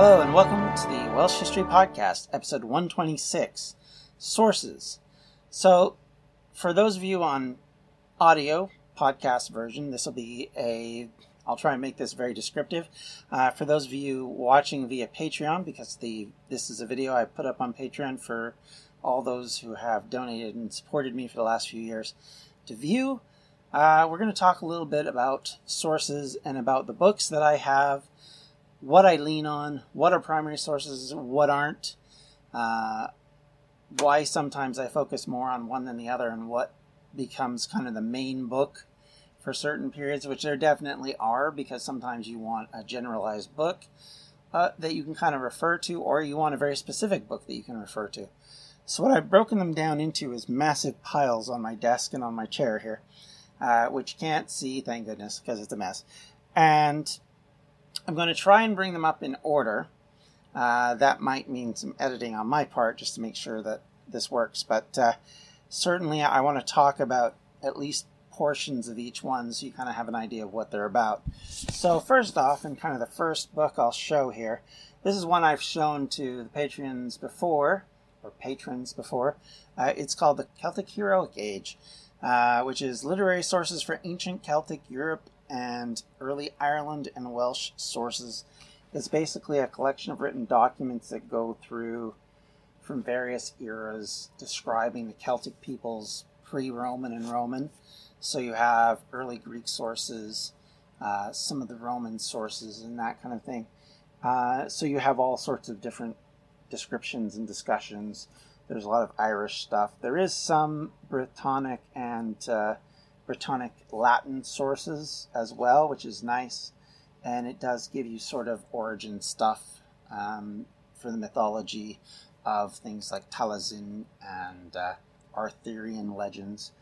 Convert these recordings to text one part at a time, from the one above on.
Hello, and welcome to the Welsh History Podcast, episode 126 Sources. So, for those of you on audio podcast version, this will be a I'll try and make this very descriptive. Uh, for those of you watching via Patreon, because the this is a video I put up on Patreon for all those who have donated and supported me for the last few years to view, uh, we're going to talk a little bit about sources and about the books that I have what I lean on, what are primary sources, what aren't, uh, why sometimes I focus more on one than the other, and what becomes kind of the main book for certain periods, which there definitely are, because sometimes you want a generalized book uh, that you can kind of refer to, or you want a very specific book that you can refer to. So, what I've broken them down into is massive piles on my desk and on my chair here, uh, which you can't see, thank goodness, because it's a mess. And I'm going to try and bring them up in order. Uh, that might mean some editing on my part just to make sure that this works, but uh, certainly I want to talk about at least portions of each one so you kind of have an idea of what they're about. So, first off, and kind of the first book I'll show here, this is one I've shown to the patrons before, or patrons before. Uh, it's called The Celtic Heroic Age, uh, which is literary sources for ancient Celtic Europe and early Ireland and Welsh sources. is basically a collection of written documents that go through from various eras describing the Celtic peoples pre Roman and Roman. So you have early Greek sources, uh, some of the Roman sources, and that kind of thing. Uh, so you have all sorts of different descriptions and discussions. There's a lot of Irish stuff. There is some Brittonic and uh, Brittonic Latin sources as well, which is nice. And it does give you sort of origin stuff um, for the mythology of things like Taliesin and uh, Arthurian legends,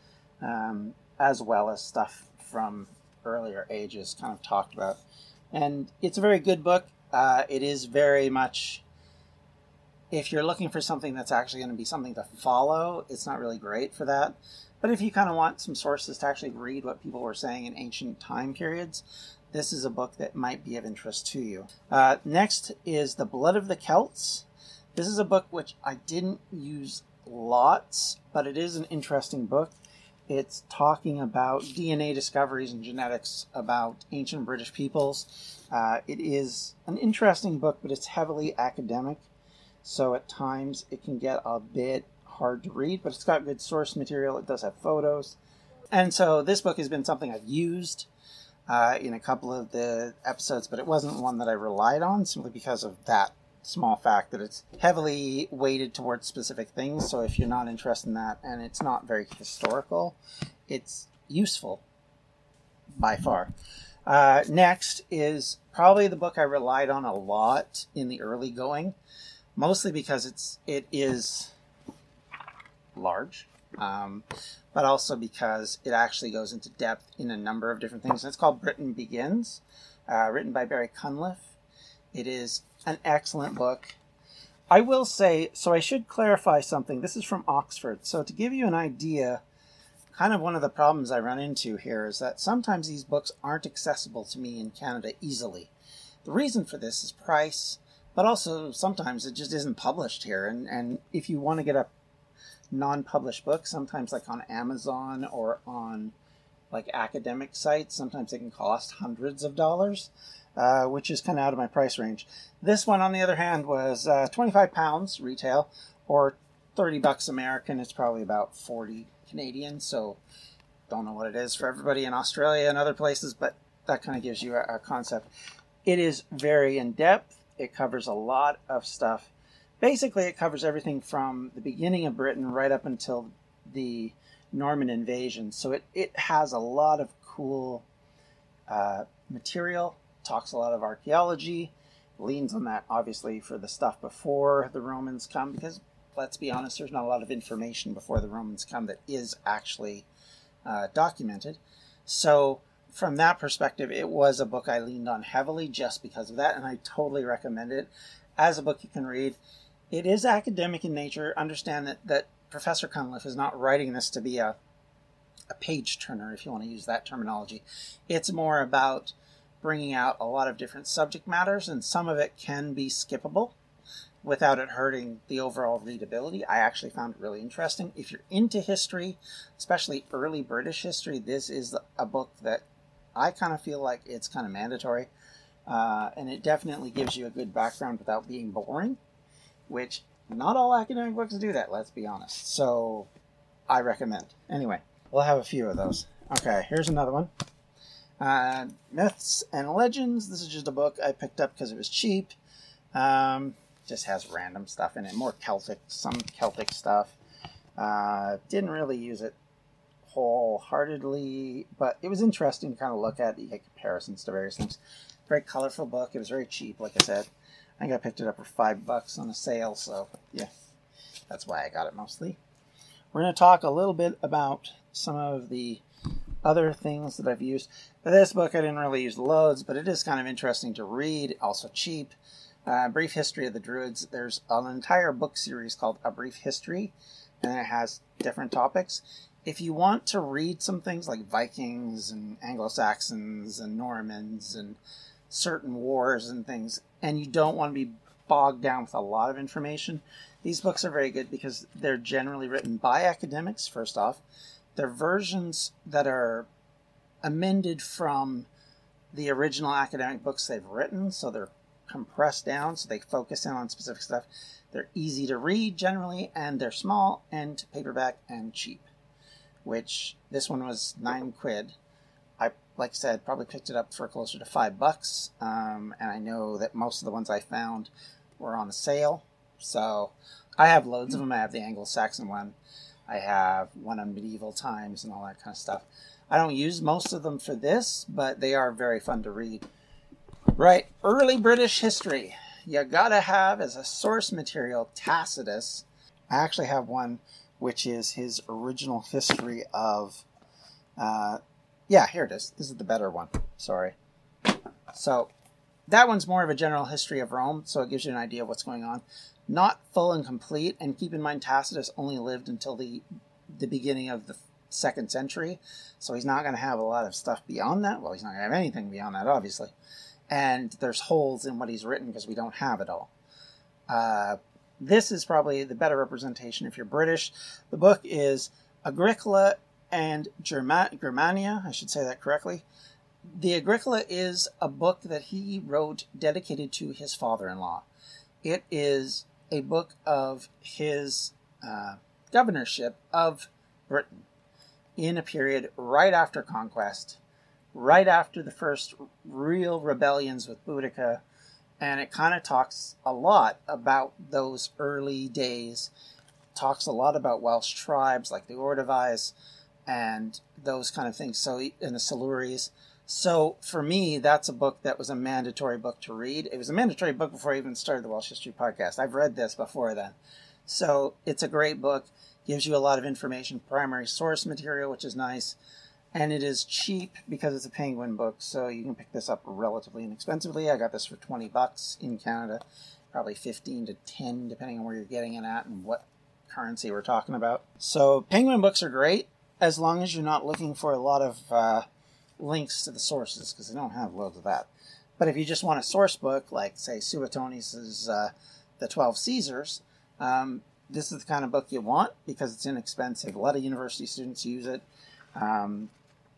um, as well as stuff from earlier ages kind of talked about. And it's a very good book. Uh, it is very much, if you're looking for something that's actually going to be something to follow, it's not really great for that. But if you kind of want some sources to actually read what people were saying in ancient time periods, this is a book that might be of interest to you. Uh, next is The Blood of the Celts. This is a book which I didn't use lots, but it is an interesting book. It's talking about DNA discoveries and genetics about ancient British peoples. Uh, it is an interesting book, but it's heavily academic. So at times it can get a bit hard to read, but it's got good source material. It does have photos. And so this book has been something I've used uh, in a couple of the episodes, but it wasn't one that I relied on simply because of that small fact that it's heavily weighted towards specific things. So if you're not interested in that and it's not very historical, it's useful by far. Uh, next is probably the book I relied on a lot in the early going, mostly because it's it is large, um, but also because it actually goes into depth in a number of different things. And it's called Britain Begins, uh, written by Barry Cunliffe. It is an excellent book. I will say, so I should clarify something. This is from Oxford. So to give you an idea, kind of one of the problems I run into here is that sometimes these books aren't accessible to me in Canada easily. The reason for this is price, but also sometimes it just isn't published here. And, and if you want to get a non-published books sometimes like on amazon or on like academic sites. Sometimes they can cost hundreds of dollars uh, which is kind of out of my price range. This one on the other hand was uh, 25 pounds retail or 30 bucks american. It's probably about 40 canadian so don't know what it is for everybody in australia and other places but that kind of gives you a, a concept. It is very in depth It covers a lot of stuff. Basically, it covers everything from the beginning of Britain right up until the Norman invasion. So it, it has a lot of cool uh, material, talks a lot of archaeology, leans on that obviously for the stuff before the Romans come, because let's be honest, there's not a lot of information before the Romans come that is actually uh, documented. So, from that perspective, it was a book I leaned on heavily just because of that, and I totally recommend it as a book you can read. It is academic in nature. Understand that, that Professor Cunliffe is not writing this to be a a page turner, if you want to use that terminology. It's more about bringing out a lot of different subject matters, and some of it can be skippable without it hurting the overall readability. I actually found it really interesting. If you're into history, especially early British history, this is a book that I kind of feel like it's kind of mandatory. Uh, and it definitely gives you a good background without being boring, which not all academic books do that, let's be honest. So I recommend. Anyway, we'll have a few of those. Okay, here's another one. Uh, Myths and Legends. This is just a book I picked up because it was cheap. Um, just has random stuff in it, more Celtic, some Celtic stuff. Uh, didn't really use it wholeheartedly, but it was interesting to kind of look at. Get comparisons to various things. Very colorful book. It was very cheap, like I said. I think I picked it up for five bucks on a sale, so yeah, that's why I got it mostly. We're going to talk a little bit about some of the other things that I've used. For this book, I didn't really use loads, but it is kind of interesting to read, also cheap. Uh, brief history of the Druids. There's an entire book series called A Brief History, and it has different topics. If you want to read some things like Vikings and Anglo Saxons and Normans and certain wars and things, and you don't want to be bogged down with a lot of information, these books are very good because they're generally written by academics, first off. They're versions that are amended from the original academic books they've written, so they're compressed down so they focus in on specific stuff. They're easy to read generally, and they're small and paperback and cheap. Which this one was nine quid. Like I said, probably picked it up for closer to five bucks, um, and I know that most of the ones I found were on sale. So I have loads of them. I have the Anglo-Saxon one. I have one on medieval times and all that kind of stuff. I don't use most of them for this, but they are very fun to read. Right, early British history. You gotta have as a source material Tacitus. I actually have one which is his original history of. Uh, yeah, here it is. This is the better one. Sorry. So, that one's more of a general history of Rome, so it gives you an idea of what's going on. Not full and complete, and keep in mind Tacitus only lived until the the beginning of the second century, so he's not going to have a lot of stuff beyond that. Well, he's not going to have anything beyond that, obviously and there's holes in what he's written because we don't have it all. Uh, this is probably the better representation if you're British. The book is Agricola and Germa- Germania, I should say that correctly. The Agricola is a book that he wrote dedicated to his father in law. It is a book of his uh, governorship of Britain in a period right after conquest right after the first real rebellions with Boudica, and it kind of talks a lot about those early days. Talks a lot about Welsh tribes like the Ordovices and those kind of things. So in the Silures. So for me, that's a book that was a mandatory book to read. It was a mandatory book before I even started the Welsh History Podcast. I've read this before then. So it's a great book. Gives you a lot of information, primary source material, which is nice and it is cheap because it's a Penguin book, so you can pick this up relatively inexpensively. I got this for 20 bucks in Canada, probably 15 to 10 depending on where you're getting it at and what currency we're talking about. So Penguin books are great as long as you're not looking for a lot of uh, links to the sources because they don't have loads of that. But if you just want a source book, like say Suetonius's uh, The Twelve Caesars, um, this is the kind of book you want because it's inexpensive. A lot of university students use it. Um,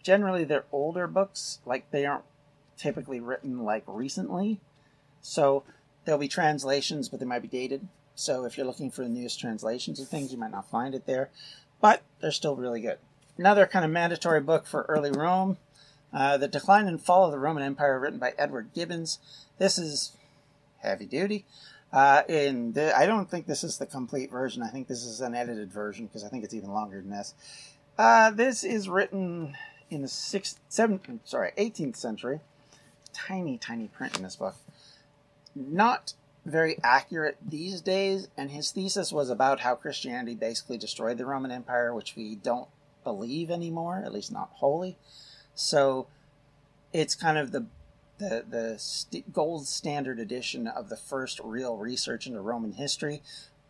generally, they're older books, like they aren't typically written like recently. So there'll be translations, but they might be dated. So if you're looking for the newest translations of things, you might not find it there, but they're still really good. Another kind of mandatory book for early Rome, uh, The Decline and Fall of the Roman Empire, written by Edward Gibbons. This is heavy duty. Uh, and the, I don't think this is the complete version. I think this is an edited version because I think it's even longer than this. Uh, this is written in the sixth, seventh, sorry, 18th century. Tiny, tiny print in this book. Not very accurate these days, and his thesis was about how Christianity basically destroyed the Roman Empire, which we don't believe anymore, at least not wholly. So it's kind of the the the st- gold standard edition of the first real research into Roman history,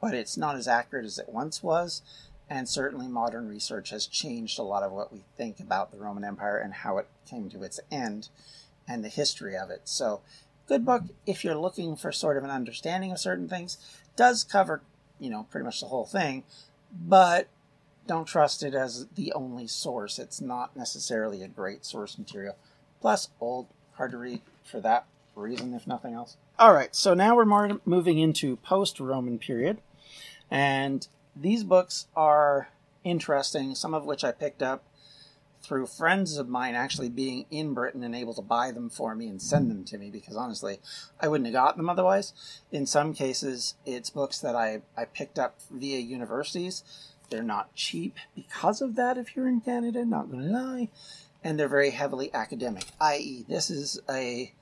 but it's not as accurate as it once was. And certainly, modern research has changed a lot of what we think about the Roman Empire and how it came to its end and the history of it. So, good book if you're looking for sort of an understanding of certain things. Does cover, you know, pretty much the whole thing, but don't trust it as the only source. It's not necessarily a great source material. Plus, old, hard to read for that reason, if nothing else. All right, so now we're more moving into post Roman period. And these books are interesting, some of which I picked up through friends of mine actually being in Britain and able to buy them for me and send them to me because honestly, I wouldn't have got them otherwise. In some cases, it's books that I, I picked up via universities. They're not cheap because of that if you're in Canada, not going to lie. And they're very heavily academic, i.e., this is a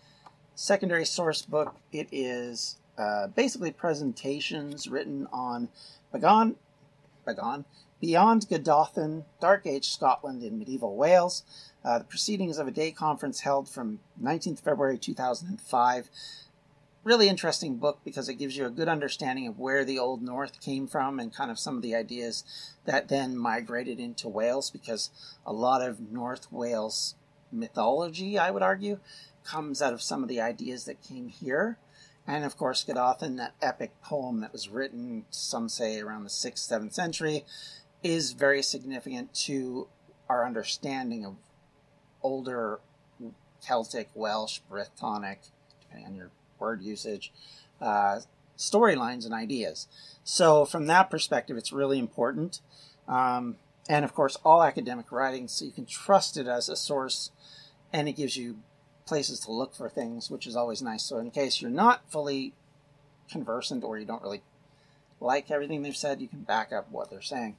secondary source book. It is uh, basically presentations written on Bagon, Bagon, Beyond Gododdin, Dark Age Scotland in medieval Wales. Uh, the proceedings of a day conference held from 19th February 2005. Really interesting book because it gives you a good understanding of where the Old North came from and kind of some of the ideas that then migrated into Wales because a lot of North Wales mythology, I would argue, comes out of some of the ideas that came here. And of course, Gododdin, that epic poem that was written, some say around the 6th, 7th century, is very significant to our understanding of older Celtic, Welsh, Brythonic, depending on your word usage, uh, storylines and ideas. So, from that perspective, it's really important. Um, and of course, all academic writing, so you can trust it as a source, and it gives you places to look for things, which is always nice. So, in case you're not fully conversant or you don't really like everything they've said, you can back up what they're saying.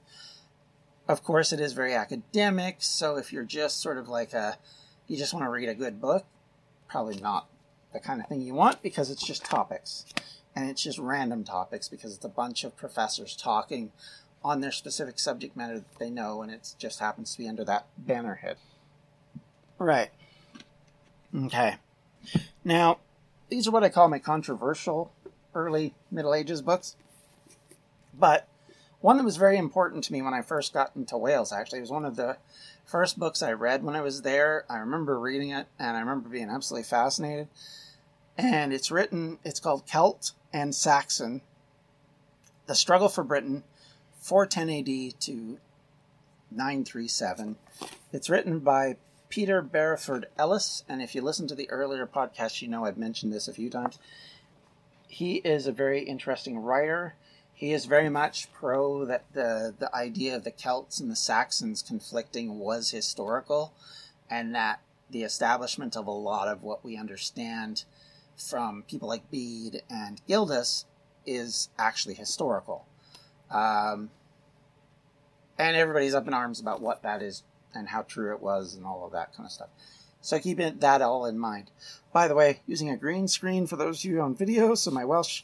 Of course, it is very academic, so if you're just sort of like a, you just want to read a good book, probably not the kind of thing you want because it's just topics. And it's just random topics because it's a bunch of professors talking on their specific subject matter that they know, and it just happens to be under that banner head. Right. Okay. Now, these are what I call my controversial early Middle Ages books. But one that was very important to me when I first got into Wales, actually, was one of the first books I read when I was there. I remember reading it and I remember being absolutely fascinated. And it's written, it's called Celt and Saxon The Struggle for Britain, 410 AD to 937. It's written by Peter Berresford Ellis, and if you listen to the earlier podcast, you know I've mentioned this a few times. He is a very interesting writer. He is very much pro that the the idea of the Celts and the Saxons conflicting was historical, and that the establishment of a lot of what we understand from people like Bede and Gildas is actually historical. Um, and everybody's up in arms about what that is and how true it was and all of that kind of stuff. So keep that all in mind. By the way, using a green screen for those of you on video, so my Welsh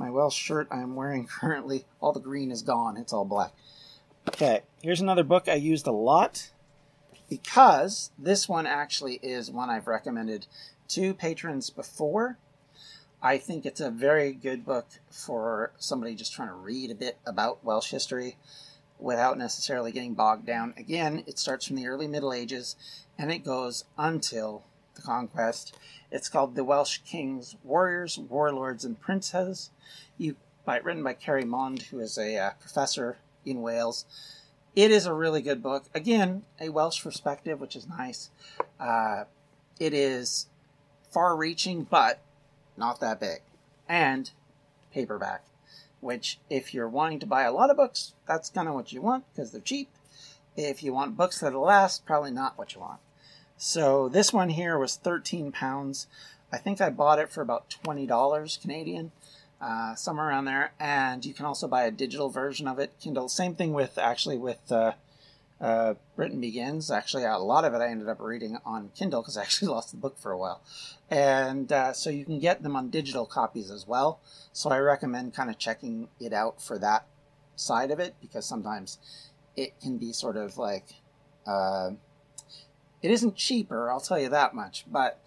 my Welsh shirt I am wearing currently, all the green is gone. It's all black. Okay, here's another book I used a lot because this one actually is one I've recommended to patrons before. I think it's a very good book for somebody just trying to read a bit about Welsh history without necessarily getting bogged down. Again, it starts from the early Middle Ages and it goes until the conquest. It's called The Welsh Kings, Warriors, Warlords, and Princes. You, by, written by Kari Maund, who is a uh, professor in Wales. It is a really good book. Again, a Welsh perspective, which is nice. Uh, it is far reaching, but not that big. And paperback which if you're wanting to buy a lot of books, that's kind of what you want because they're cheap. If you want books that'll last, probably not what you want. So this one here was 13 pounds. I think I bought it for about twenty dollars Canadian, uh, somewhere around there. And you can also buy a digital version of it, Kindle. Same thing with actually with uh, uh, Britain Begins. Actually, a lot of it I ended up reading on Kindle because I actually lost the book for a while. And uh, so you can get them on digital copies as well. So I recommend kind of checking it out for that side of it because sometimes it can be sort of like uh, it isn't cheaper, I'll tell you that much, but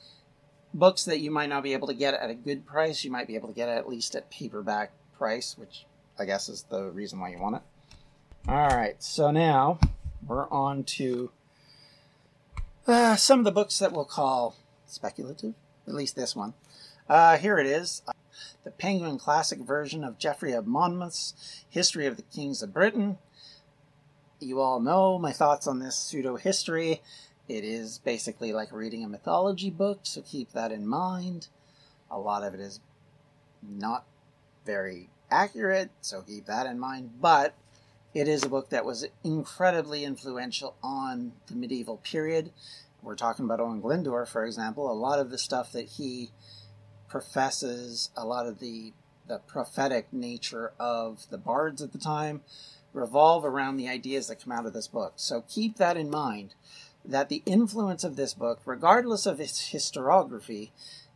books that you might not be able to get at a good price, you might be able to get at least at paperback price, which I guess is the reason why you want it. All right, so now we're on to uh, some of the books that we'll call speculative, at least this one. Uh, here it is the Penguin Classic version of Geoffrey of Monmouth's History of the Kings of Britain. You all know my thoughts on this pseudo history. It is basically like reading a mythology book, so keep that in mind. A lot of it is not very accurate, so keep that in mind. But it is a book that was incredibly influential on the medieval period. We're talking about Owen Glyndwr, for example. A lot of the stuff that he professes, a lot of the the prophetic nature of the bards at the time revolve around the ideas that come out of this book. So keep that in mind that the influence of this book, regardless of its historiography,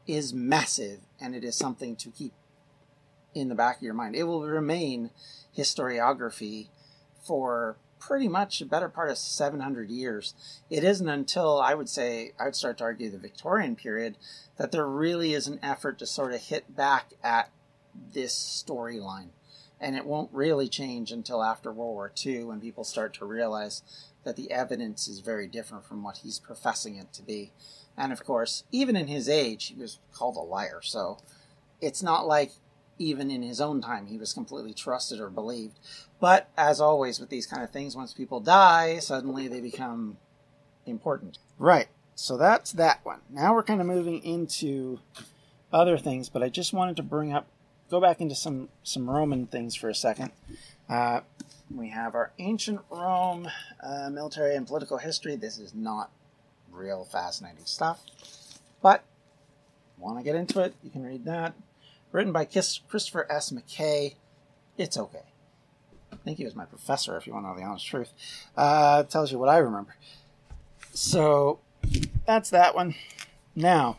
is massive and it is something to keep in the back of your mind. It will remain historiography for pretty much a better part of 700 years. It isn't until I would say, I would start to argue the Victorian period, that there really is an effort to sort of hit back at this storyline. And it won't really change until after World War II when people start to realize that the evidence is very different from what he's professing it to be. And of course, even in his age, he was called a liar. So it's not like even in his own time he was completely trusted or believed. But as always with these kind of things, once people die, suddenly they become important. Right. So that's that one. Now we're kind of moving into other things, but I just wanted to bring up, go back into some some Roman things for a second. Uh, we have our ancient Rome uh, military and political history. This is not real fascinating stuff, but want to get into it? You can read that. Written by Christopher S. Mackay. It's okay. I think he was my professor, if you want to know the honest truth. Uh, tells you what I remember. So that's that one. Now,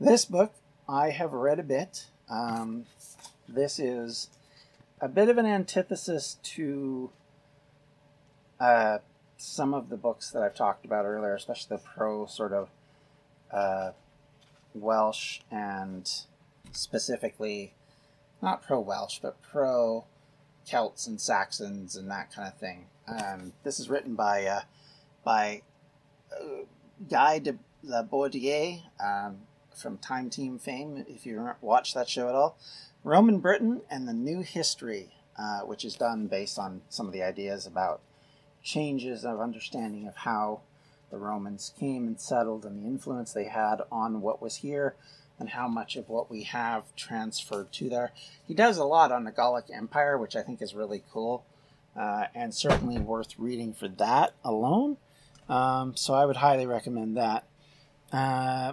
this book I have read a bit. Um, this is a bit of an antithesis to uh, some of the books that I've talked about earlier, especially the pro sort of uh, Welsh and specifically not pro Welsh, but pro Celts and Saxons and that kind of thing. Um, this is written by uh, by uh, Guy de la Bédoyère um, from Time Team fame. If you watch that show at all, Roman Britain and the New History, uh, which is done based on some of the ideas about changes of understanding of how the Romans came and settled and the influence they had on what was here and how much of what we have transferred to there. He does a lot on the Gallic Empire, which I think is really cool uh, and certainly worth reading for that alone. Um, so I would highly recommend that. Uh,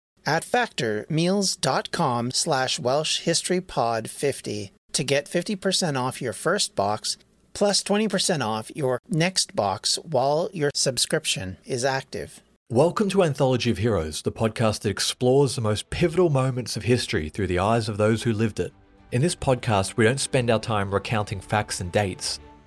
at factormeals.com slash welshhistorypod50 to get 50% off your first box plus 20% off your next box while your subscription is active. Welcome to Anthology of Heroes, the podcast that explores the most pivotal moments of history through the eyes of those who lived it. In this podcast, we don't spend our time recounting facts and dates.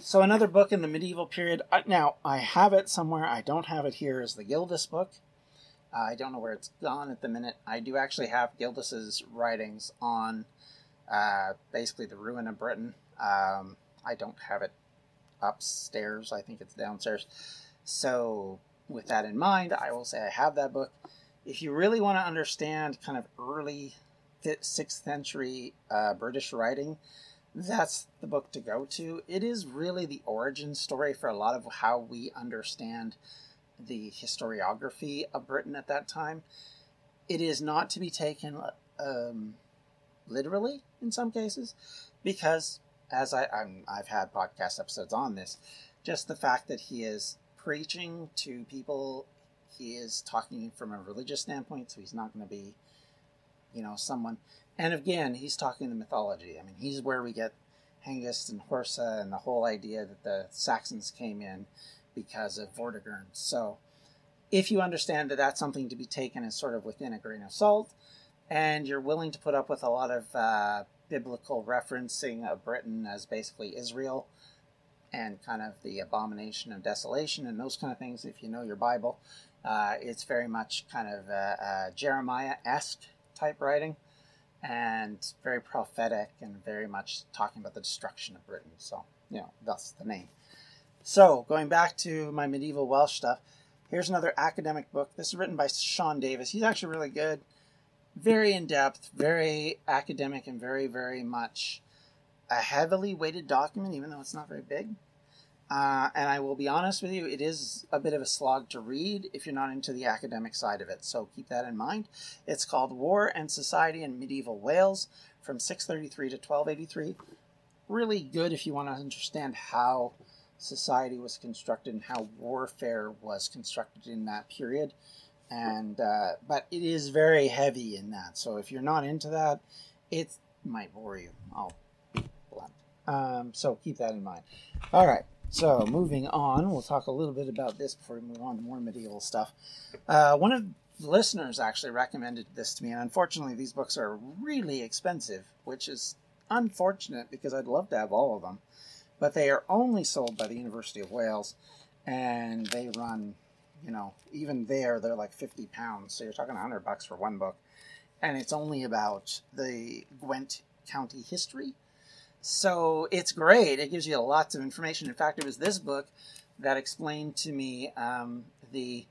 So another book in the medieval period. Now I have it somewhere. I don't have it here. Is the Gildas book? Uh, I don't know where it's gone at the minute. I do actually have Gildas's writings on uh, basically the ruin of Britain. Um, I don't have it upstairs. I think it's downstairs. So with that in mind, I will say I have that book. If you really want to understand kind of early sixth century uh, British writing, that's the book to go to. It is really the origin story for a lot of how we understand the historiography of Britain at that time. It is not to be taken um, literally in some cases, because as I, I'm, I've had podcast episodes on this, just the fact that he is preaching to people, he is talking from a religious standpoint, so he's not going to be, you know, someone and again, he's talking the mythology. I mean, he's where we get Hengist and Horsa and the whole idea that the Saxons came in because of Vortigern. So, if you understand that that's something to be taken as sort of within a grain of salt, and you're willing to put up with a lot of uh, biblical referencing of Britain as basically Israel and kind of the abomination of desolation and those kind of things, if you know your Bible, uh, it's very much kind of uh Jeremiah esque type writing and very prophetic and very much talking about the destruction of Britain. So, you know, thus the name. So, going back to my medieval Welsh stuff, here's another academic book. This is written by Sean Davies. He's actually really good, very in depth, very academic, and very, very much a heavily weighted document, even though it's not very big. Uh, and I will be honest with you, it is a bit of a slog to read if you're not into the academic side of it. So keep that in mind. It's called War and Society in Medieval Wales from 633 to 1283. Really good if you want to understand how society was constructed and how warfare was constructed in that period. And uh, but it is very heavy in that. So if you're not into that, it might bore you. I'll be blunt. Um, so keep that in mind. All right. So, moving on, we'll talk a little bit about this before we move on to more medieval stuff. Uh, one of the listeners actually recommended this to me, and unfortunately, these books are really expensive, which is unfortunate because I'd love to have all of them. But they are only sold by the University of Wales, and they run, you know, even there, they're like 50 pounds. So you're talking 100 bucks for one book. And it's only about the Gwent County history so it's great. It gives you lots of information. In fact, it was this book that explained to me um, the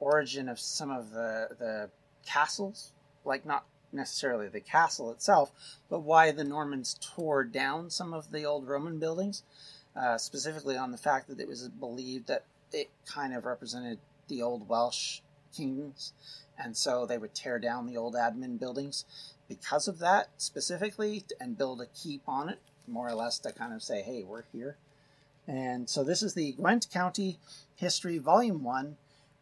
origin of some of the, the castles, like not necessarily the castle itself, but why the Normans tore down some of the old Roman buildings, uh, specifically on the fact that it was believed that it kind of represented the old Welsh kingdoms, and so they would tear down the old admin buildings because of that specifically and build a keep on it, more or less to kind of say, hey, we're here. And so this is the Gwent County History Volume 1,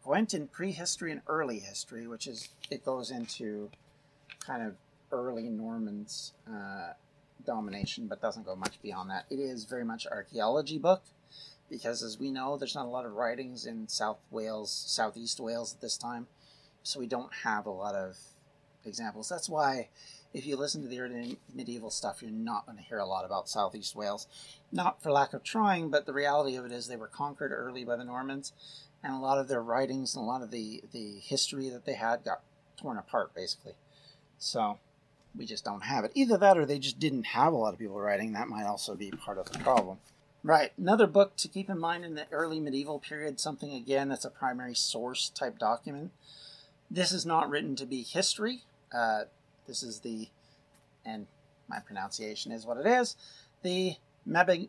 Gwent in prehistory and early history, which is it goes into kind of early Normans uh, domination, but doesn't go much beyond that. It is very much archaeology book because, as we know, there's not a lot of writings in South Wales, Southeast Wales at this time, so we don't have a lot of examples. That's why if you listen to the early medieval stuff, you're not going to hear a lot about Southeast Wales. Not for lack of trying, but the reality of it is they were conquered early by the Normans, and a lot of their writings and a lot of the, the history that they had got torn apart, basically. So we just don't have it. Either that or they just didn't have a lot of people writing. That might also be part of the problem. Right. Another book to keep in mind in the early medieval period, something again that's a primary source type document. This is not written to be history. Uh, this is the, and my pronunciation is what it is, the Mabin,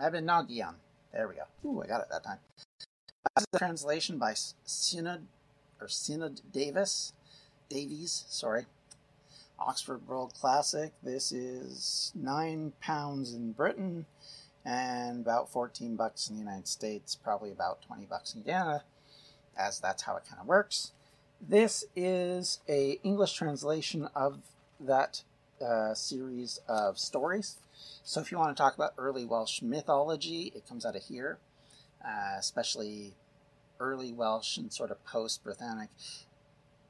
Mabinogion. There we go. Ooh, I got it that time. This is a translation by Sioned, or Sioned Davis, Davies, sorry. Oxford World Classic. This is nine pounds in Britain and about 14 bucks in the United States, probably about 20 bucks in Canada, as that's how it kind of works. This is a English translation of that uh, series of stories. So if you want to talk about early Welsh mythology, it comes out of here, uh, especially early Welsh and sort of post Brythonic.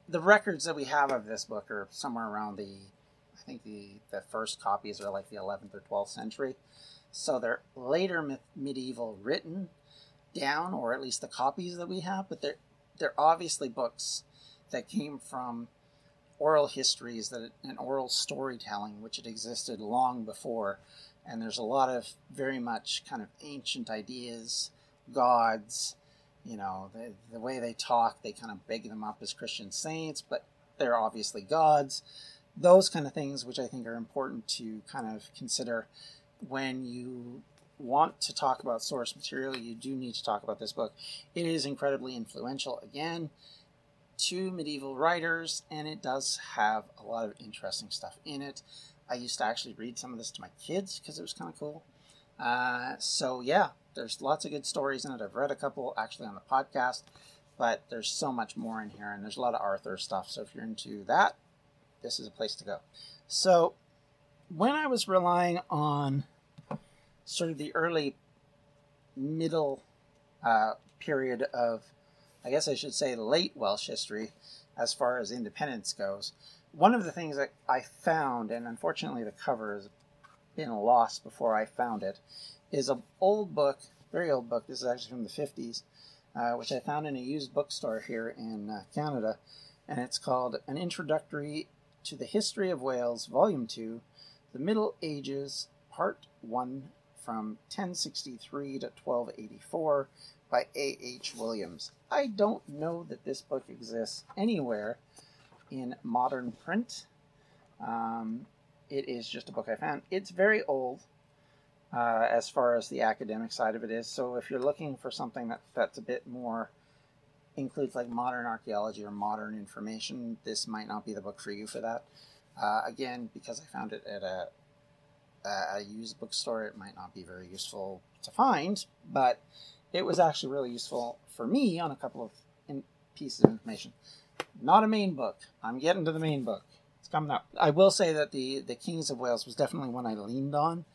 The records that we have of this book are somewhere around the, I think the, the first copies are like the 11th or 12th century. So they're later medieval written down, or at least the copies that we have, but they're, they're obviously books that came from oral histories that and oral storytelling, which had existed long before. And there's a lot of very much kind of ancient ideas, gods, you know, the, the way they talk, they kind of big them up as Christian saints, but they're obviously gods. Those kind of things, which I think are important to kind of consider when you want to talk about source material, you do need to talk about this book. It is incredibly influential. Again, two medieval writers, and it does have a lot of interesting stuff in it. I used to actually read some of this to my kids because it was kind of cool. Uh, so, yeah, there's lots of good stories in it. I've read a couple actually on the podcast, but there's so much more in here, and there's a lot of Arthur stuff. So, if you're into that, this is a place to go. So, when I was relying on sort of the early middle uh, period of I guess I should say late Welsh history as far as independence goes. One of the things that I found, and unfortunately the cover has been lost before I found it, is an old book, very old book. This is actually from the 50s, uh, which I found in a used bookstore here in uh, Canada, and it's called An Introductory to the History of Wales, Volume 2, The Middle Ages, Part 1, from 1063 to 1284 by A.H. Williams. I don't know that this book exists anywhere in modern print. Um, it is just a book I found. It's very old uh, as far as the academic side of it is. So if you're looking for something that, that's a bit more includes like modern archaeology or modern information, this might not be the book for you for that. Uh, again, because I found it at a, a used bookstore, it might not be very useful to find, but it was actually really useful for me on a couple of in- pieces of information. Not a main book. I'm getting to the main book. It's coming up. I will say that the the Kings of Wales was definitely one I leaned on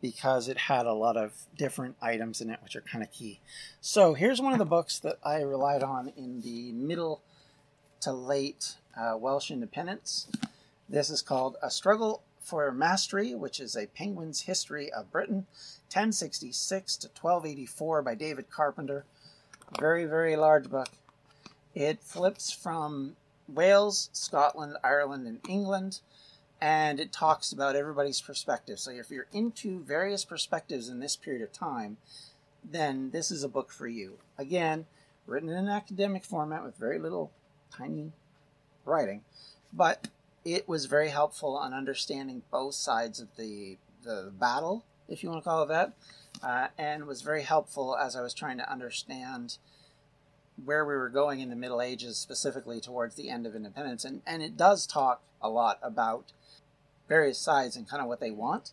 because it had a lot of different items in it which are kind of key. So here's one of the books that I relied on in the middle to late uh, Welsh independence. This is called A Struggle for Mastery, which is a Penguin's History of Britain, 1066 to 1284 by David Carpenter. Very, very large book. It flips from Wales, Scotland, Ireland, and England, and it talks about everybody's perspective. So if you're into various perspectives in this period of time, then this is a book for you. Again, written in an academic format with very little tiny writing, but it was very helpful on understanding both sides of the the battle, if you want to call it that, uh, and was very helpful as I was trying to understand where we were going in the Middle Ages, specifically towards the end of independence. And and it does talk a lot about various sides and kind of what they want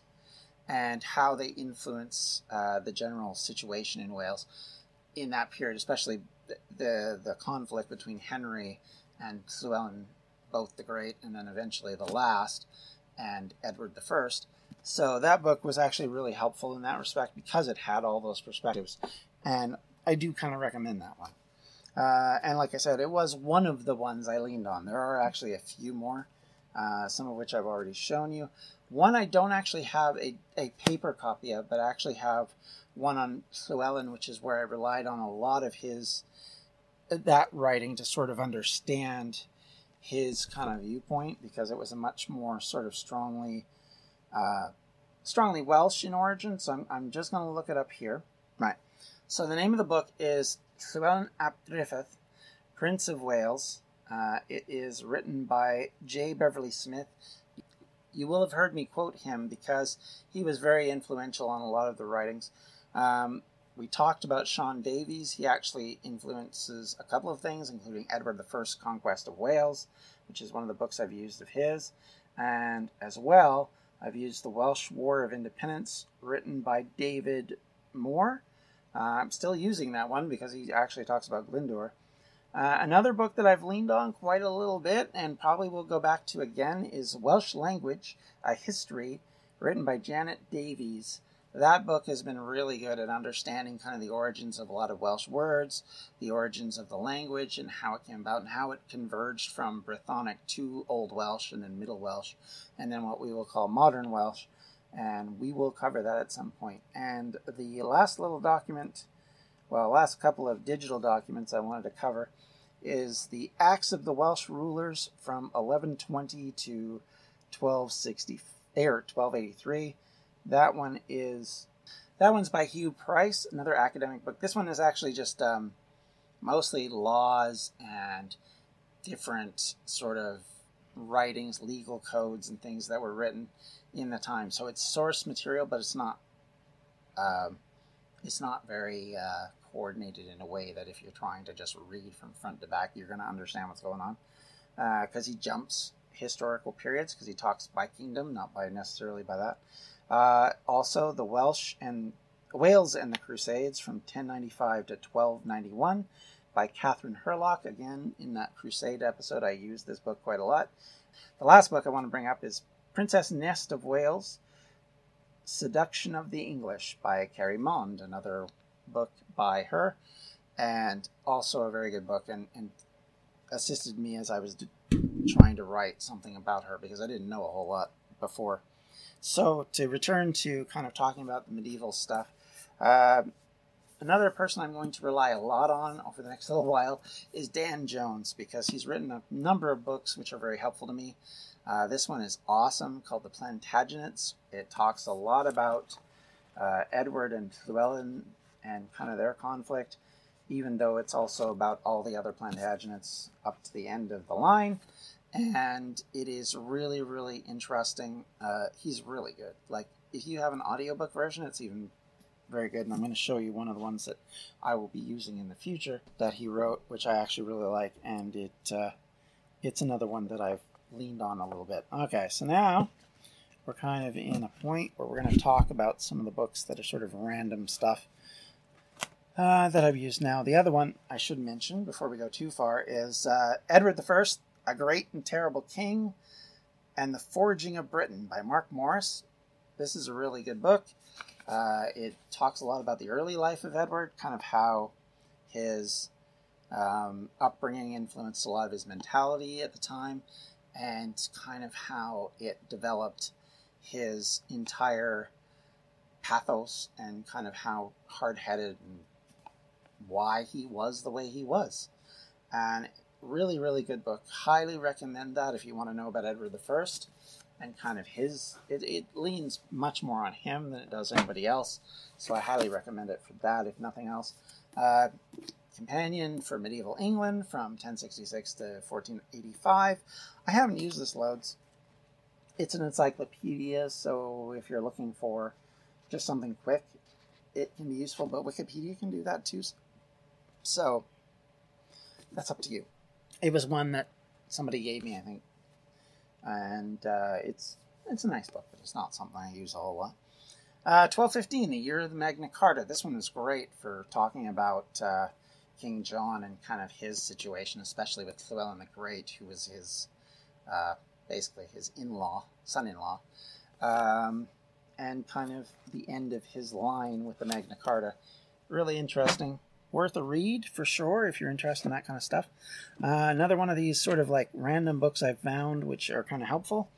and how they influence uh, the general situation in Wales in that period, especially the, the, the conflict between Henry and Llewellyn, both the Great and then eventually the last, and Edward the First. So that book was actually really helpful in that respect because it had all those perspectives, and I do kind of recommend that one. Uh, and like I said, it was one of the ones I leaned on. There are actually a few more, uh, some of which I've already shown you. One I don't actually have a, a paper copy of, but I actually have one on Llewellyn, which is where I relied on a lot of his that writing to sort of understand his kind of viewpoint because it was a much more sort of strongly uh, strongly Welsh in origin. So I'm, I'm just going to look it up here. Right. So the name of the book is Llewellyn ap Griffith, Prince of Wales. Uh, it is written by J. Beverley Smith. You will have heard me quote him because he was very influential on a lot of the writings. Um, we talked about Sean Davies. He actually influences a couple of things, including Edward I's Conquest of Wales, which is one of the books I've used of his. And as well, I've used The Welsh War of Independence, written by David Moore. Uh, I'm still using that one because he actually talks about Glyndŵr. Uh, another book that I've leaned on quite a little bit and probably will go back to again is Welsh Language, a History, written by Janet Davies that book has been really good at understanding kind of the origins of a lot of Welsh words, the origins of the language, and how it came about, and how it converged from Brythonic to Old Welsh and then Middle Welsh, and then what we will call Modern Welsh. And we will cover that at some point. And the last little document, well, last couple of digital documents I wanted to cover is the Acts of the Welsh Rulers from 1120 to 1260 or er, 1283 that one is that one's by Huw Pryce, another academic book. This one is actually just um, mostly laws and different sort of writings, legal codes, and things that were written in the time. So it's source material, but it's not um, it's not very uh, coordinated in a way that if you're trying to just read from front to back, you're going to understand what's going on. Because uh, he jumps historical periods, because he talks by kingdom, not by necessarily by that. Uh, also, the Welsh and Wales and the Crusades from 1095 to 1291 by Kathryn Hurlock. Again, in that Crusade episode, I used this book quite a lot. The last book I want to bring up is Princess Nest of Wales, Seduction of the English by Kari Maund, another book by her, and also a very good book and, and assisted me as I was trying to write something about her because I didn't know a whole lot before. So, to return to kind of talking about the medieval stuff, uh, another person I'm going to rely a lot on over the next little while is Dan Jones because he's written a number of books which are very helpful to me. Uh, this one is awesome called The Plantagenets. It talks a lot about uh, Edward and Llewellyn and kind of their conflict, even though it's also about all the other Plantagenets up to the end of the line and it is really really interesting. Uh, he's really good. Like if you have an audiobook version it's even very good. And i'm going to show you one of the ones that i will be using in the future that he wrote which i actually really like. And it uh, it's another one that i've leaned on a little bit. Okay so now we're kind of in a point where we're going to talk about some of the books that are sort of random stuff uh, that I've used. Now. The other one I should mention before we go too far is uh, Edward the First, a Great and Terrible King, and The Forging of Britain by Marc Morris. This is a really good book. Uh, it talks a lot about the early life of Edward, kind of how his um, upbringing influenced a lot of his mentality at the time, and kind of how it developed his entire pathos and kind of how hard headed and why he was the way he was. And really, really good book. Highly recommend that if you want to know about Edward the First and kind of his. It, it leans much more on him than it does anybody else, so I highly recommend it for that, if nothing else. Uh, companion for medieval England from 1066 to 1485. I haven't used this loads. It's an encyclopedia, so if you're looking for just something quick, it can be useful, but Wikipedia can do that too. So that's up to you it was one that somebody gave me, I think, and uh, it's it's a nice book, but it's not something I use a whole lot. Uh, 1215, the year of the Magna Carta. This one is great for talking about uh, King John and kind of his situation, especially with Llewellyn the Great, who was his uh, basically his in-law, son-in-law, um, and kind of the end of his line with the Magna Carta. Really interesting, worth a read for sure if you're interested in that kind of stuff. Uh, another one of these sort of like random books I've found, which are kind of helpful,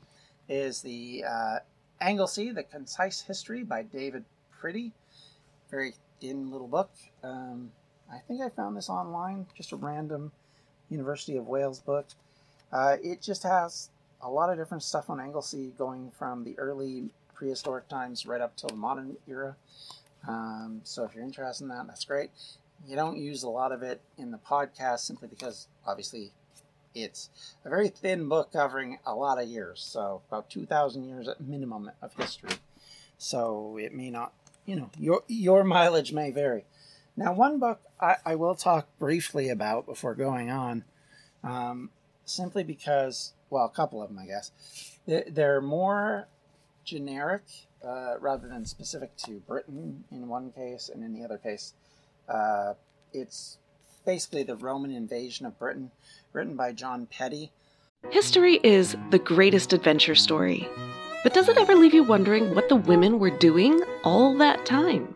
is the uh, Anglesey, The Concise History by David Pretty. Very thin little book. Um, I think I found this online, just a random University of Wales book. Uh, it just has a lot of different stuff on Anglesey going from the early prehistoric times right up till the modern era. Um, so if you're interested in that, that's great. You don't use a lot of it in the podcast simply because obviously it's a very thin book covering a lot of years, so about 2,000 years at minimum of history. So it may not, you know, your your mileage may vary. Now, one book I, I will talk briefly about before going on, um, simply because, well, a couple of them, I guess. They're more generic uh, rather than specific to Britain in one case, and in the other case, uh, it's basically the Roman invasion of Britain, written by John Peddie. History is the greatest adventure story. But does it ever leave you wondering what the women were doing all that time?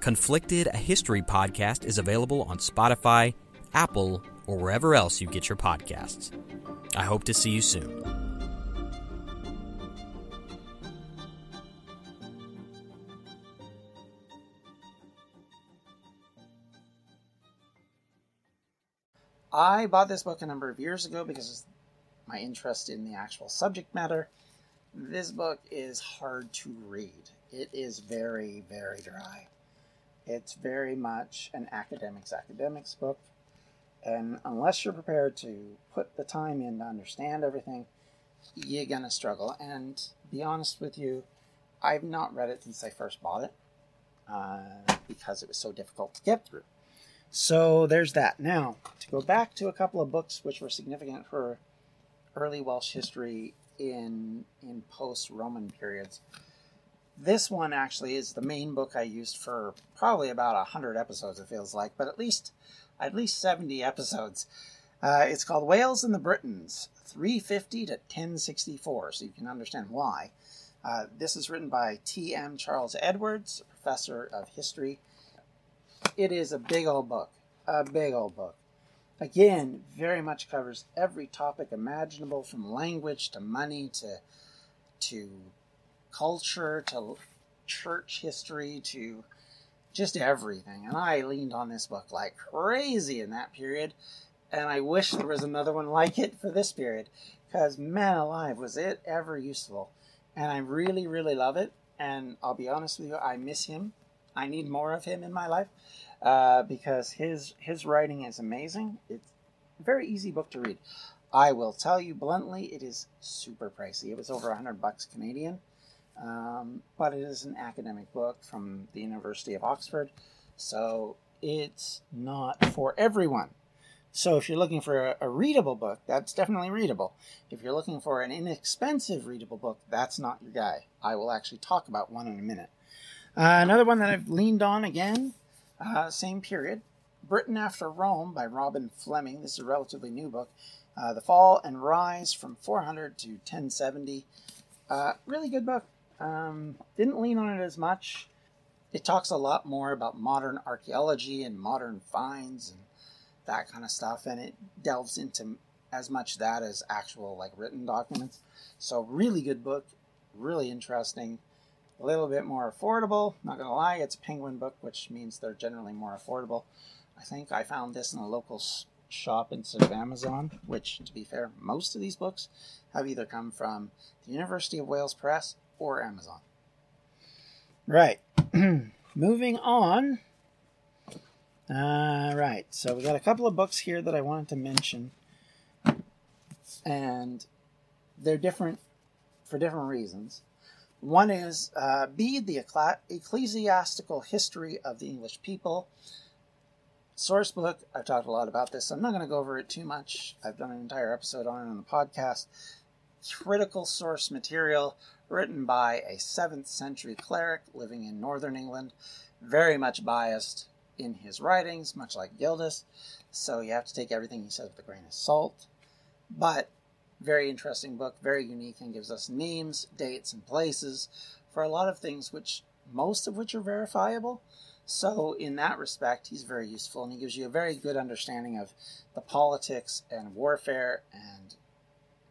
Conflicted, a history podcast, is available on Spotify, Apple, or wherever else you get your podcasts. I hope to see you soon. I bought this book a number of years ago because of my interest in the actual subject matter. This book is hard to read. It is very, very dry. It's very much an academic's academics book. And unless you're prepared to put the time in to understand everything, you're going to struggle. And be honest with you, I've not read it since I first bought it uh, because it was so difficult to get through. So there's that. Now, to go back to a couple of books which were significant for early Welsh history in, in post Roman periods. This one actually is the main book I used for probably about a hundred episodes. It feels like, but at least at least seventy episodes. Uh, it's called Wales and the Britons, 350 to 1064, so you can understand why. Uh, this is written by T.M. Charles Edwards, professor of history. It is a big old book, a big old book. Again, very much covers every topic imaginable, from language to money to to culture to church history to just everything. And I leaned on this book like crazy in that period. And I wish there was another one like it for this period. Because, man alive, was it ever useful. And I really, really love it. And I'll be honest with you, I miss him. I need more of him in my life uh, because his his writing is amazing. It's a very easy book to read. I will tell you bluntly, it is super pricey. It was over a hundred bucks Canadian, um, but it is an academic book from the University of Oxford, so it's not for everyone. So if you're looking for a, a, readable book, that's definitely readable. If you're looking for an inexpensive readable book, that's not your guy. I will actually talk about one in a minute. Uh, another one that I've leaned on again, uh, same period, Britain After Rome by Robin Fleming. This is a relatively new book. Uh, the Fall and Rise from 400 to 1070. Uh, really good book. Um, didn't lean on it as much. It talks a lot more about modern archaeology and modern finds and that kind of stuff, and it delves into as much that as actual like written documents. So really good book, really interesting, a little bit more affordable. Not gonna lie, it's a Penguin book, which means they're generally more affordable. I think I found this in a local shop instead of Amazon, which, to be fair, most of these books have either come from the University of Wales Press or Amazon. Right. Moving on. Uh, right. So we got a couple of books here that I wanted to mention, and they're different for different reasons. One is uh, Bede, the Ecclesiastical History of the English People. Source book, I've talked a lot about this, so I'm not going to go over it too much. I've done an entire episode on it on the podcast. Critical source material written by a 7th century cleric living in northern England, very much biased in his writings, much like Gildas, so you have to take everything he says with a grain of salt. But very interesting book, very unique, and gives us names, dates, and places for a lot of things which most of which are verifiable, so, in that respect, he's very useful and he gives you a very good understanding of the politics and warfare and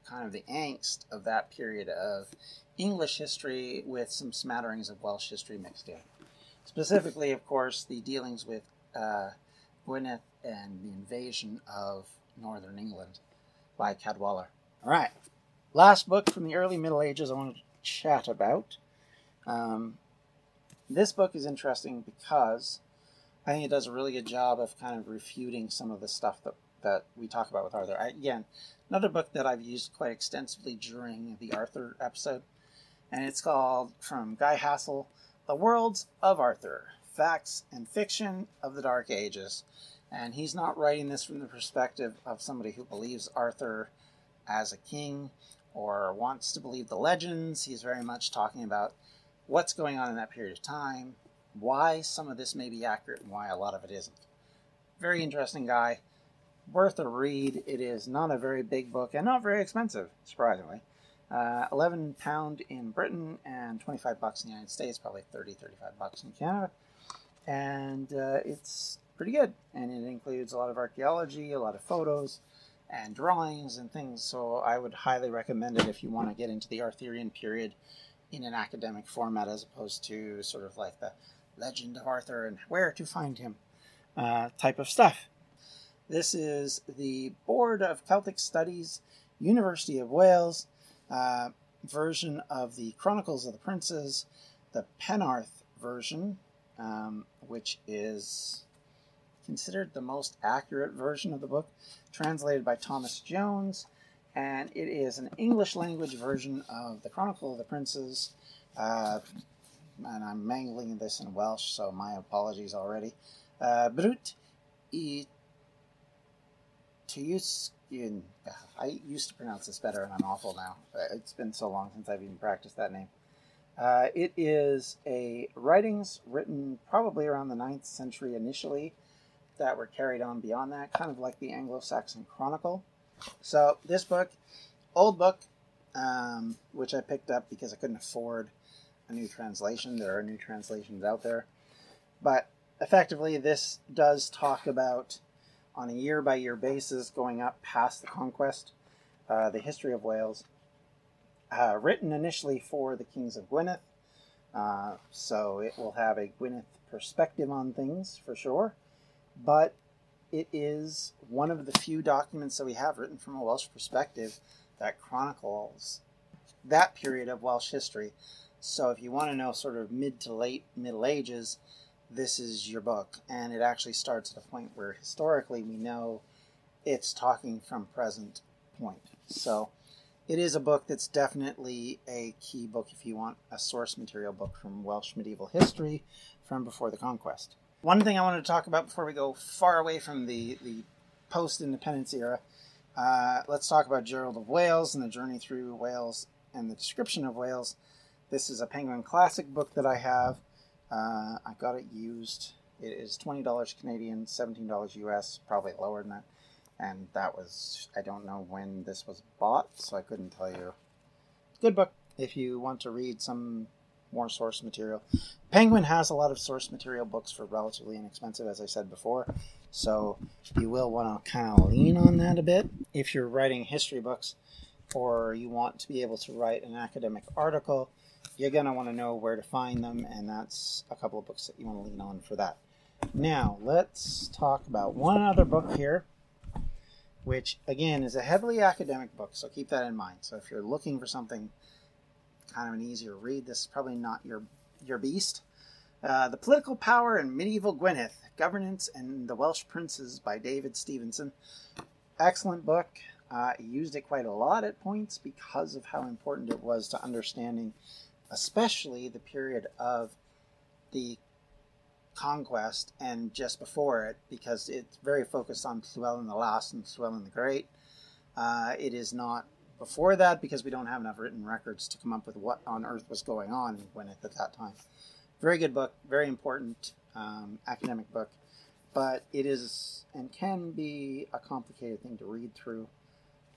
kind of the angst of that period of English history with some smatterings of Welsh history mixed in. Specifically, of course, the dealings with uh, Gwynedd and the invasion of northern England by Cadwallader. All right, last book from the early Middle Ages I want to chat about. Um, this book is interesting because I think it does a really good job of kind of refuting some of the stuff that, that we talk about with Arthur. I, again, another book that I've used quite extensively during the Arthur episode, and it's called From Guy Halsall The Worlds of Arthur Facts and Fiction of the Dark Ages. And he's not writing this from the perspective of somebody who believes Arthur as a king or wants to believe the legends. He's very much talking about what's going on in that period of time, why some of this may be accurate and why a lot of it isn't. Very interesting guy, worth a read. It is not a very big book and not very expensive, surprisingly. Uh, 11 pound in Britain and 25 bucks in the United States, probably 30, 35 bucks in Canada. And uh, it's pretty good. And it includes a lot of archaeology, a lot of photos, and drawings and things. So I would highly recommend it if you want to get into the Arthurian period in an academic format as opposed to sort of like the legend of Arthur and where to find him uh, type of stuff. This is the Board of Celtic Studies, University of Wales uh, version of the Chronicles of the Princes, the Penarth version, um, which is considered the most accurate version of the book, translated by Thomas Jones and it is an English language version of the Chronicle of the Princes. Uh, and I'm mangling this in Welsh, so my apologies already. Uh, Brut i Tyuskin. I used to pronounce this better, and I'm awful now. It's been so long since I've even practiced that name. Uh, it is a writings written probably around the 9th century initially that were carried on beyond that, kind of like the Anglo-Saxon Chronicle. So this book, old book, um, which I picked up because I couldn't afford a new translation. There are new translations out there, but effectively, this does talk about on a year by year basis going up past the conquest, uh, the history of Wales. Uh, written initially for the kings of Gwynedd, uh, so it will have a Gwynedd perspective on things for sure, but it is one of the few documents that we have written from a Welsh perspective that chronicles that period of Welsh history. So if you want to know sort of mid to late Middle Ages, this is your book. And it actually starts at a point where historically we know it's talking from present point. So it is a book that's definitely a key book if you want a source material book from Welsh medieval history from before the conquest. One thing I wanted to talk about before we go far away from the, the post independence era. Uh, let's talk about Gerald of Wales and the journey through Wales and the description of Wales. This is a Penguin Classic book that I have. Uh, I got it used. It is twenty dollars Canadian, seventeen dollars US, probably lower than that. And that was I don't know when this was bought, so I couldn't tell you. Good book if you want to read some more source material. Penguin has a lot of source material books for relatively inexpensive, as I said before. So you will want to kind of lean on that a bit if you're writing history books or you want to be able to write an academic article. You're going to want to know where to find them, and that's a couple of books that you want to lean on for that. Now, let's talk about one other book here, which again is a heavily academic book, so keep that in mind. So if you're looking for something kind of an easier read, this is probably not your your beast. Uh, the Political Power in Medieval Gwynedd, Governance and the Welsh Princes by David Stephenson. Excellent book. Uh, used it quite a lot at points because of how important it was to understanding, especially the period of the conquest and just before it, because it's very focused on Llewellyn the Last and Llewellyn the Great. Uh, it is not before that because we don't have enough written records to come up with what on earth was going on Gwynedd at that time. Very good book, very important um, academic book, but it is and can be a complicated thing to read through.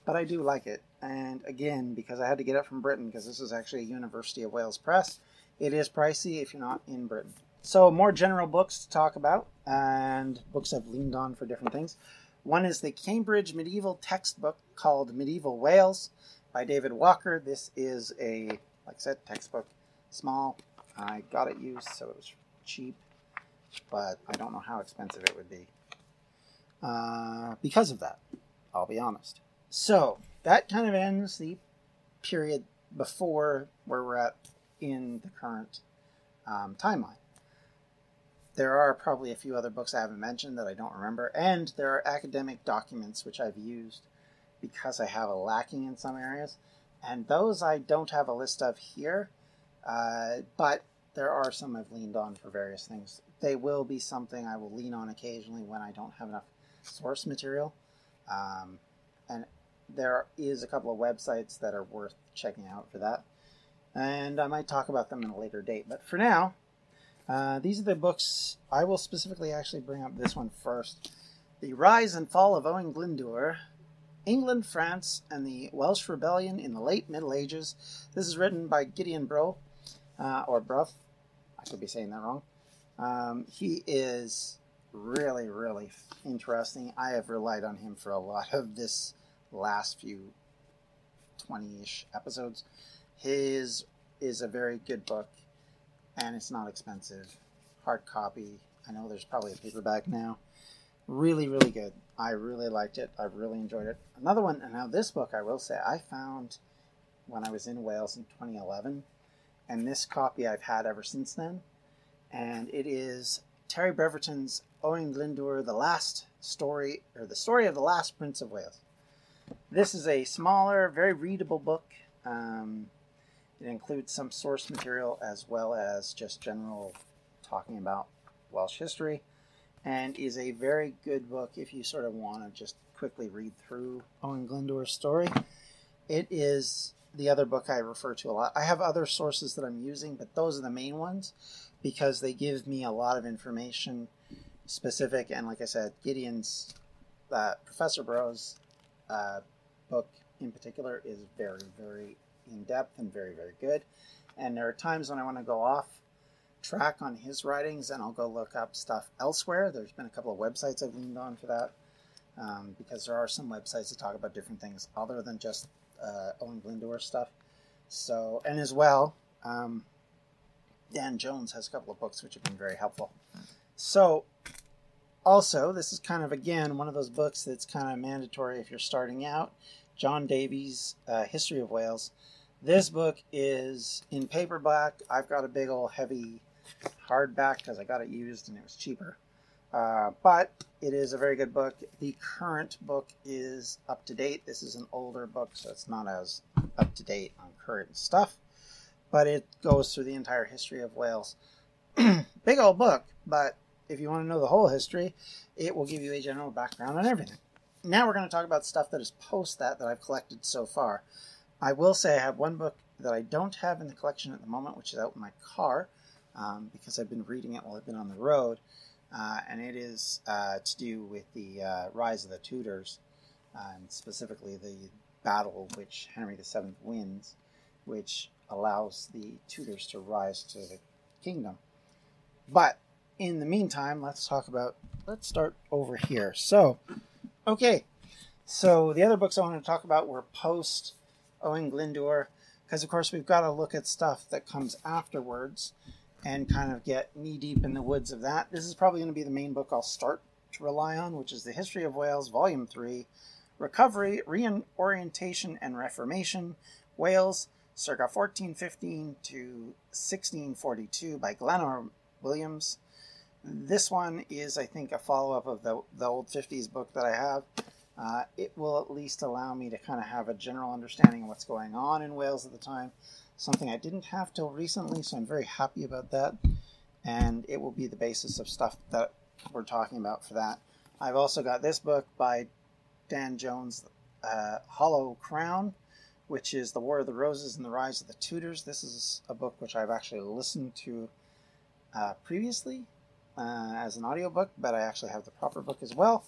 But I do like it. And again, because I had to get it from Britain, because this is actually a University of Wales press, it is pricey if you're not in Britain. So, more general books to talk about, and books I've leaned on for different things. One is the Cambridge Medieval Textbook called Medieval Wales by David Walker. This is a, like I said, textbook, small, I got it used, so it was cheap, but I don't know how expensive it would be uh, because of that. I'll be honest. So that kind of ends the period before where we're at in the current um, timeline. There are probably a few other books I haven't mentioned that I don't remember, and there are academic documents which I've used because I have a lacking in some areas, and those I don't have a list of here uh, but there are some I've leaned on for various things. They will be something I will lean on occasionally when I don't have enough source material. Um, there is a couple of websites that are worth checking out for that. And I might talk about them in a later date. But for now, uh, these are the books. I will specifically actually bring up this one first The Rise and Fall of Owen Glyndwr England, France, and the Welsh Rebellion in the Late Middle Ages. This is written by Gideon Brough uh, or Bruff. I could be saying that wrong. Um, he is really, really interesting. I have relied on him for a lot of this last few 20 ish episodes. His is a very good book, and it's not expensive. Hard copy. I know there's probably a paperback now. Really, really good. I really liked it. I really enjoyed it. Another one, and now this book, I will say, I found when I was in Wales in 2011 and this copy I've had ever since then. And it is Terry Breverton's Owen Glyndwr, the last story, or the story of the last Prince of Wales. This is a smaller, very readable book. Um, it includes some source material as well as just general talking about Welsh history, and is a very good book if you sort of want to just quickly read through Owen Glendower's story. It is the other book I refer to a lot. I have other sources that I'm using, but those are the main ones because they give me a lot of information specific. And like I said, Gideon's uh, Professor Brough's uh, book in particular is very, very in depth and very, very good. And there are times when I want to go off track on his writings and I'll go look up stuff elsewhere. There's been a couple of websites I've leaned on for that um, because there are some websites that talk about different things other than just uh, Owen Glyndwr stuff. So, and as well, um, Dan Jones has a couple of books which have been very helpful. So, also, this is kind of again one of those books that's kind of mandatory if you're starting out. John Davies' uh, History of Wales. This book is in paperback. I've got a big old heavy hardback because I got it used and it was cheaper. Uh, but it is a very good book. The current book is up to date. This is an older book, so it's not as up to date on current stuff, but it goes through the entire history of Wales. Big old book, but if you want to know the whole history, it will give you a general background on everything. now we're going to talk about stuff that is post that that I've collected so far. I will say I have one book that I don't have in the collection at the moment, which is out in my car um, because I've been reading it while I've been on the road, uh, and it is uh, to do with the uh, rise of the Tudors, and specifically the battle which Henry VII wins, which allows the Tudors to rise to the kingdom. But in the meantime, let's talk about. Let's start over here. So, okay, so the other books I wanted to talk about were post Owain Glyndwr, because of course we've got to look at stuff that comes afterwards and kind of get knee deep in the woods of that. This is probably going to be the main book I'll start to rely on, which is The History of Wales, Volume 3 Recovery, Reorientation, and Reformation, Wales, circa 1415 to 1642 by Glanmor Williams. This one is, I think, a follow up of the, the old 50s book that I have. Uh, it will at least allow me to kind of have a general understanding of what's going on in Wales at the time something I didn't have till recently, so I'm very happy about that. And it will be the basis of stuff that we're talking about for that. I've also got this book by Dan Jones, uh, Hollow Crown, which is The War of the Roses and the Rise of the Tudors. This is a book which I've actually listened to uh, previously uh, as an audiobook, but I actually have the proper book as well.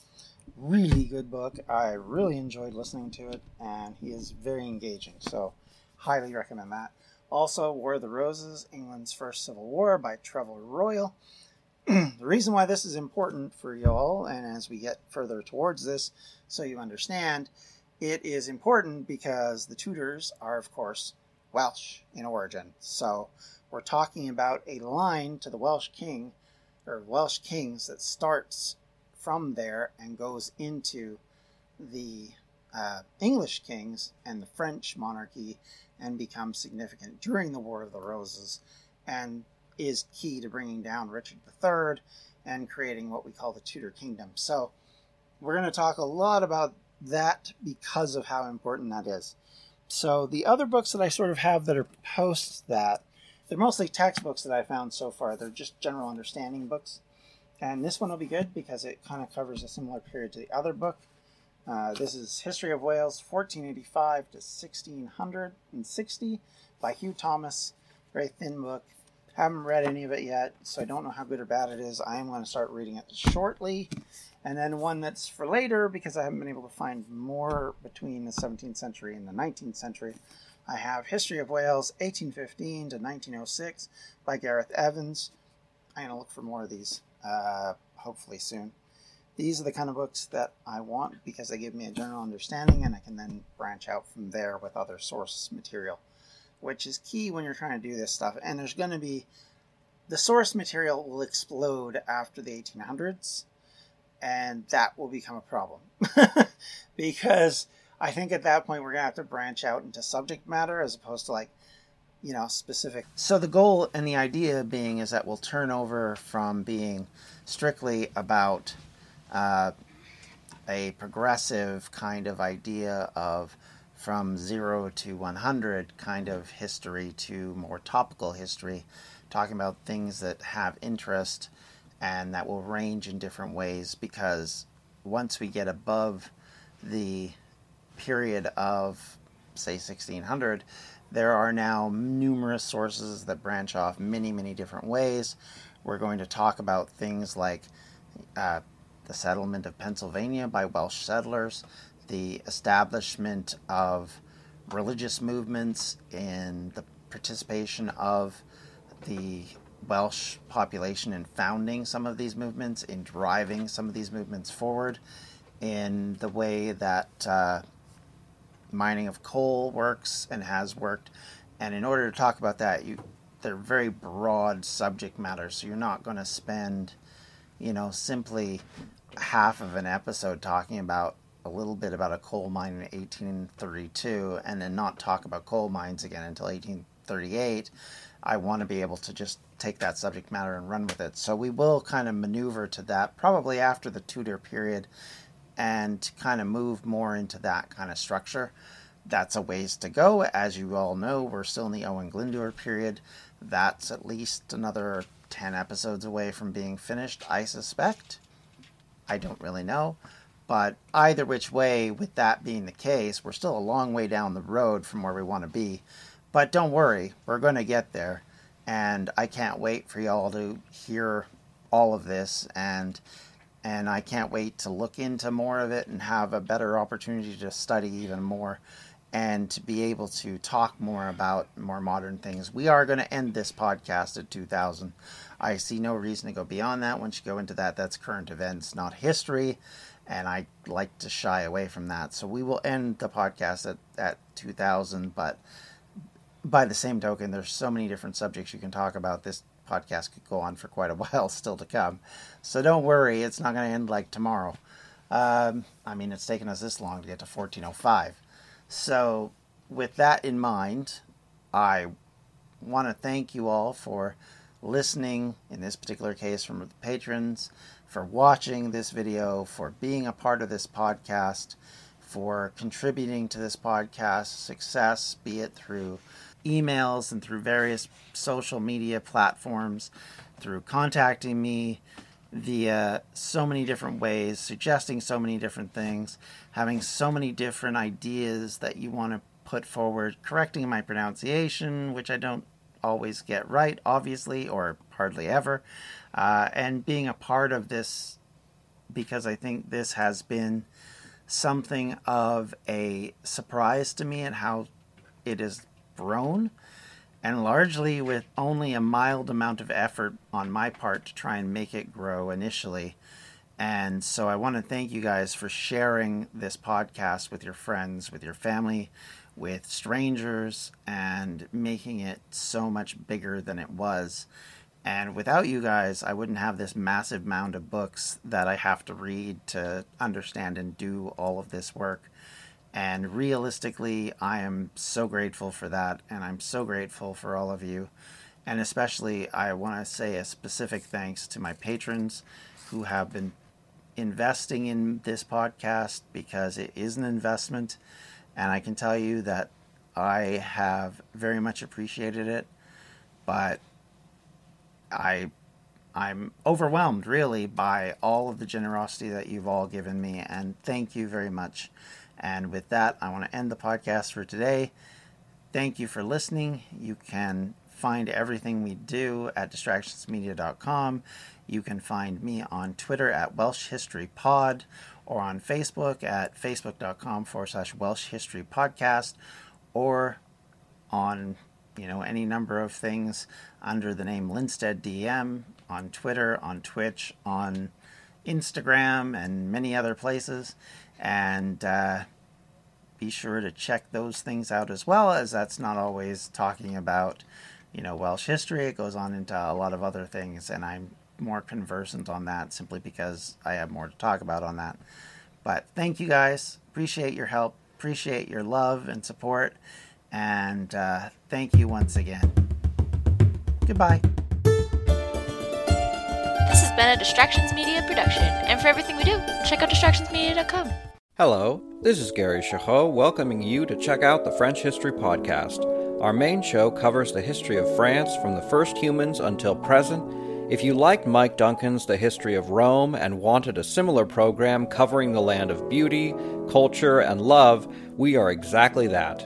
Really good book. I really enjoyed listening to it, and he is very engaging. So, highly recommend that. Also, War of the Roses, England's First Civil War by Trevor Royle. the reason why this is important for y'all, and as we get further towards this, so you understand, it is important because the Tudors are, of course, Welsh in origin. So we're talking about a line to the Welsh king, or Welsh kings, that starts from there and goes into the uh, English kings and the French monarchy and becomes significant during the War of the Roses and is key to bringing down Richard III and creating what we call the Tudor Kingdom. So, we're going to talk a lot about that because of how important that is. So, the other books that I sort of have that are post that, they're mostly textbooks that I found so far. They're just general understanding books. And this one will be good because it kind of covers a similar period to the other book. Uh, this is History of Wales, 1485 to 1660 by Hugh Thomas. Very thin book. Haven't read any of it yet, so I don't know how good or bad it is. I am going to start reading it shortly. And then one that's for later because I haven't been able to find more between the 17th century and the 19th century. I have History of Wales, 1815 to 1906 by Gareth Evans. I'm going to look for more of these, uh, hopefully soon these are the kind of books that I want because they give me a general understanding and I can then branch out from there with other source material, which is key when you're trying to do this stuff. And there's going to be the source material will explode after the 1800s, and that will become a problem because I think at that point we're to have to branch out into subject matter as opposed to like you know specific. So the goal and the idea being is that we'll turn over from being strictly about uh, a progressive kind of idea of from zero to 100 kind of history to more topical history, talking about things that have interest and that will range in different ways because once we get above the period of, say, 1600, there are now numerous sources that branch off many, many different ways. We're going to talk about things like uh, the settlement of Pennsylvania by Welsh settlers, the establishment of religious movements, and the participation of the Welsh population in founding some of these movements, in driving some of these movements forward, in the way that uh, mining of coal works and has worked. And in order to talk about that, you they're very broad subject matter, so you're not going to spend, you know, simply half of an episode talking about a little bit about a coal mine in 1832 and then not talk about coal mines again until 1838, I want to be able to just take that subject matter and run with it. So we will kind of maneuver to that probably after the Tudor period and kind of move more into that kind of structure. That's a ways to go. As you all know, we're still in the Owen Glyndwr period. That's at least another 10 episodes away from being finished, I suspect. I don't really know. But either which way, with that being the case, we're still a long way down the road from where we want to be. But don't worry, we're going to get there. And I can't wait for y'all to hear all of this and and I can't wait to look into more of it and have a better opportunity to study even more and to be able to talk more about more modern things. We are going to end this podcast at 2000. I see no reason to go beyond that. Once you go into that, that's current events, not history. And I like to shy away from that. So we will end the podcast at, at 2000. But by the same token, there's so many different subjects you can talk about. This podcast could go on for quite a while still to come. So don't worry, it's not going to end like tomorrow. Um, I mean, it's taken us this long to get to 1405. So, with that in mind, I want to thank you all for listening, in this particular case from the patrons, for watching this video, for being a part of this podcast, for contributing to this podcast success, be it through emails and through various social media platforms, through contacting me via so many different ways, suggesting so many different things, having so many different ideas that you want to put forward, correcting my pronunciation, which I don't always get right, obviously, or hardly ever, uh, and being a part of this because I think this has been something of a surprise to me and how it has grown, and largely with only a mild amount of effort on my part to try and make it grow initially. And so I want to thank you guys for sharing this podcast with your friends, with your family, with strangers, and making it so much bigger than it was. And without you guys, I wouldn't have this massive mound of books that I have to read to understand and do all of this work. And realistically, I am so grateful for that. And I'm so grateful for all of you. And especially, I want to say a specific thanks to my patrons who have been investing in this podcast because it is an investment. And I can tell you that I have very much appreciated it. But I I'm overwhelmed really by all of the generosity that you've all given me and thank you very much. And with that, I want to end the podcast for today. Thank you for listening. You can find everything we do at distractionsmedia.com. You can find me on Twitter at Welsh History Pod or on Facebook at facebook.com forward slash Welsh History Podcast or on you know any number of things under the name Linstead DM on Twitter, on Twitch, on Instagram, and many other places and uh, be sure to check those things out as well as that's not always talking about you know welsh history. It goes on into a lot of other things and i'm more conversant on that simply because i have more to talk about on that. But thank you guys. Appreciate your help. Appreciate your love and support. And uh, thank you once again. Goodbye been a distractions media production and for everything we do check out distractionsmedia.com Hello, this is Gary Chahot welcoming you to check out the French History Podcast. Our main show covers the history of France from the first humans until present. If you liked Mike Duncan's The History of Rome and wanted a similar program covering the land of beauty, culture, and love, we are exactly that.